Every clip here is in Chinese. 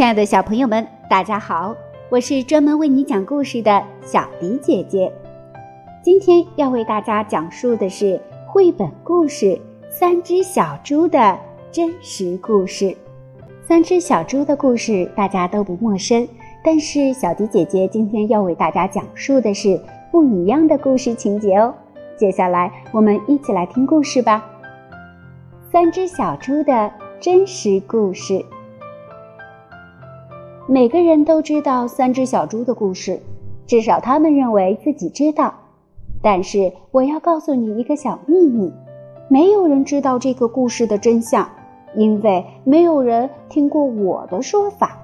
亲爱的小朋友们，大家好！我是专门为你讲故事的小迪姐姐。今天要为大家讲述的是绘本故事《三只小猪》的真实故事。三只小猪的故事大家都不陌生，但是小迪姐姐今天要为大家讲述的是不一样的故事情节哦。接下来我们一起来听故事吧。三只小猪的真实故事。每个人都知道三只小猪的故事，至少他们认为自己知道。但是我要告诉你一个小秘密：没有人知道这个故事的真相，因为没有人听过我的说法。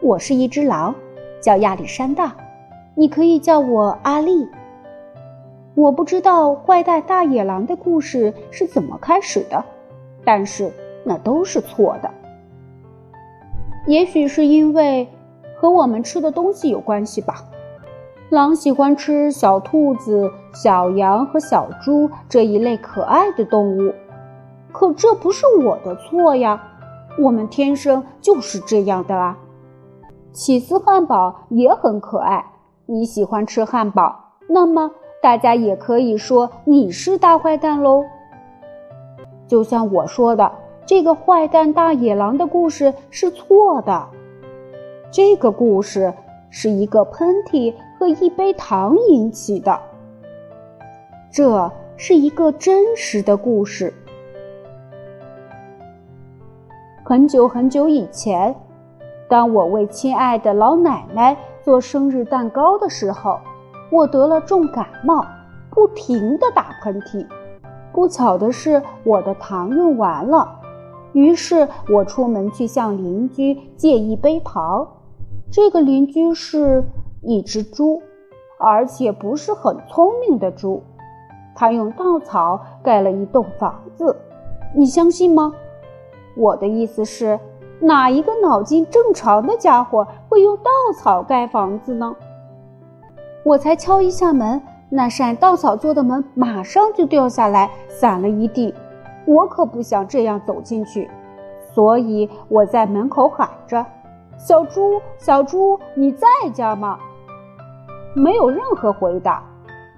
我是一只狼，叫亚历山大，你可以叫我阿丽。我不知道坏蛋大野狼的故事是怎么开始的，但是那都是错的。也许是因为和我们吃的东西有关系吧。狼喜欢吃小兔子、小羊和小猪这一类可爱的动物，可这不是我的错呀。我们天生就是这样的啊。起司汉堡也很可爱，你喜欢吃汉堡，那么大家也可以说你是大坏蛋喽。就像我说的。这个坏蛋大野狼的故事是错的。这个故事是一个喷嚏和一杯糖引起的。这是一个真实的故事。很久很久以前，当我为亲爱的老奶奶做生日蛋糕的时候，我得了重感冒，不停的打喷嚏。不巧的是，我的糖用完了。于是我出门去向邻居借一杯糖。这个邻居是一只猪，而且不是很聪明的猪。他用稻草盖了一栋房子，你相信吗？我的意思是，哪一个脑筋正常的家伙会用稻草盖房子呢？我才敲一下门，那扇稻草做的门马上就掉下来，散了一地。我可不想这样走进去，所以我在门口喊着：“小猪，小猪，你在家吗？”没有任何回答。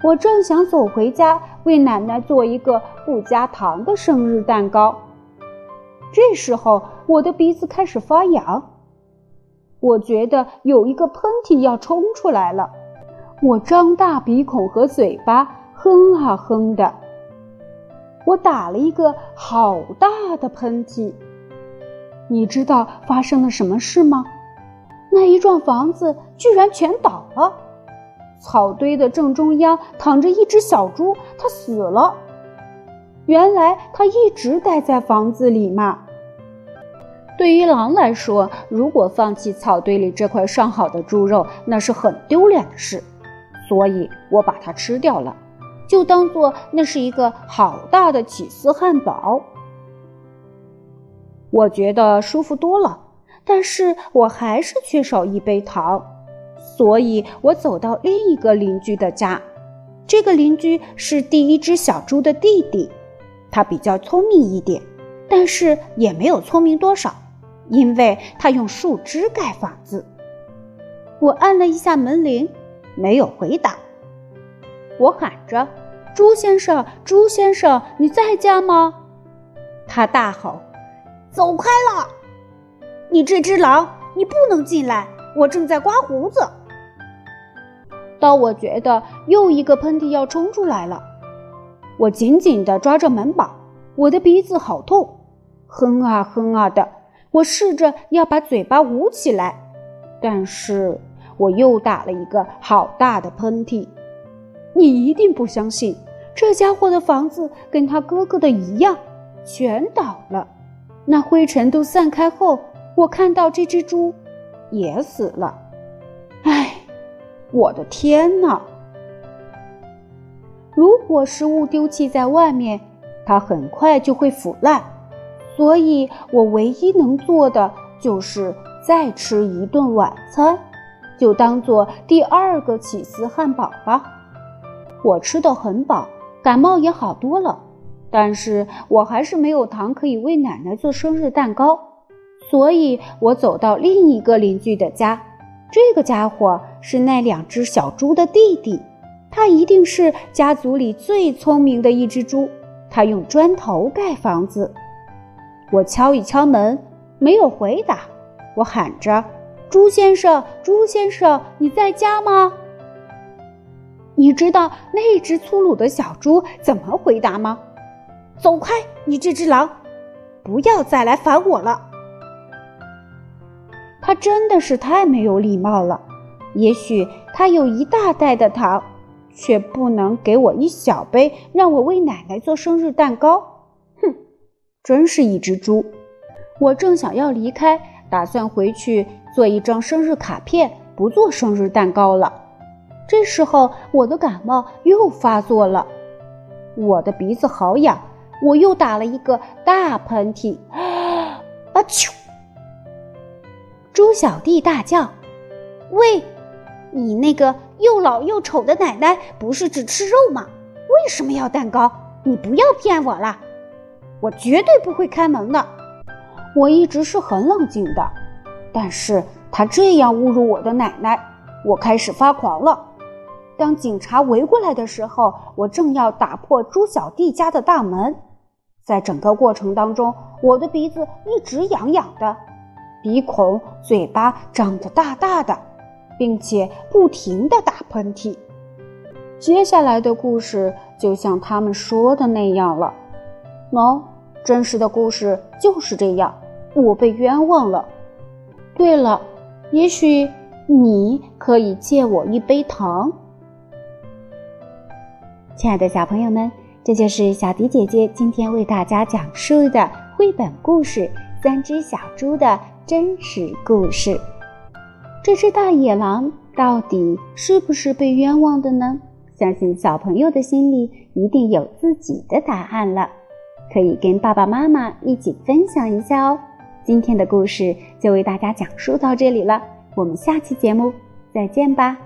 我正想走回家为奶奶做一个不加糖的生日蛋糕，这时候我的鼻子开始发痒，我觉得有一个喷嚏要冲出来了。我张大鼻孔和嘴巴，哼啊哼的。我打了一个好大的喷嚏，你知道发生了什么事吗？那一幢房子居然全倒了，草堆的正中央躺着一只小猪，它死了。原来它一直待在房子里嘛。对于狼来说，如果放弃草堆里这块上好的猪肉，那是很丢脸的事，所以我把它吃掉了。就当做那是一个好大的起司汉堡，我觉得舒服多了。但是我还是缺少一杯糖，所以我走到另一个邻居的家。这个邻居是第一只小猪的弟弟，他比较聪明一点，但是也没有聪明多少，因为他用树枝盖房子。我按了一下门铃，没有回答。我喊着。猪先生，朱先生，你在家吗？他大吼：“走开了！你这只狼，你不能进来！我正在刮胡子。”当我觉得又一个喷嚏要冲出来了，我紧紧地抓着门把，我的鼻子好痛，哼啊哼啊的。我试着要把嘴巴捂起来，但是我又打了一个好大的喷嚏。你一定不相信，这家伙的房子跟他哥哥的一样，全倒了。那灰尘都散开后，我看到这只猪也死了。唉，我的天哪！如果食物丢弃在外面，它很快就会腐烂。所以我唯一能做的就是再吃一顿晚餐，就当做第二个起司汉堡吧。我吃的很饱，感冒也好多了，但是我还是没有糖可以为奶奶做生日蛋糕，所以我走到另一个邻居的家。这个家伙是那两只小猪的弟弟，他一定是家族里最聪明的一只猪。他用砖头盖房子。我敲一敲门，没有回答。我喊着：“猪先生，猪先生，你在家吗？”你知道那只粗鲁的小猪怎么回答吗？走开，你这只狼！不要再来烦我了。他真的是太没有礼貌了。也许他有一大袋的糖，却不能给我一小杯，让我为奶奶做生日蛋糕。哼，真是一只猪！我正想要离开，打算回去做一张生日卡片，不做生日蛋糕了。这时候，我的感冒又发作了，我的鼻子好痒，我又打了一个大喷嚏。啊！啾！猪小弟大叫：“喂，你那个又老又丑的奶奶不是只吃肉吗？为什么要蛋糕？你不要骗我了，我绝对不会开门的。”我一直是很冷静的，但是他这样侮辱我的奶奶，我开始发狂了。当警察围过来的时候，我正要打破猪小弟家的大门。在整个过程当中，我的鼻子一直痒痒的，鼻孔、嘴巴张得大大的，并且不停地打喷嚏。接下来的故事就像他们说的那样了。喏，真实的故事就是这样，我被冤枉了。对了，也许你可以借我一杯糖。亲爱的小朋友们，这就是小迪姐姐今天为大家讲述的绘本故事《三只小猪》的真实故事。这只大野狼到底是不是被冤枉的呢？相信小朋友的心里一定有自己的答案了，可以跟爸爸妈妈一起分享一下哦。今天的故事就为大家讲述到这里了，我们下期节目再见吧。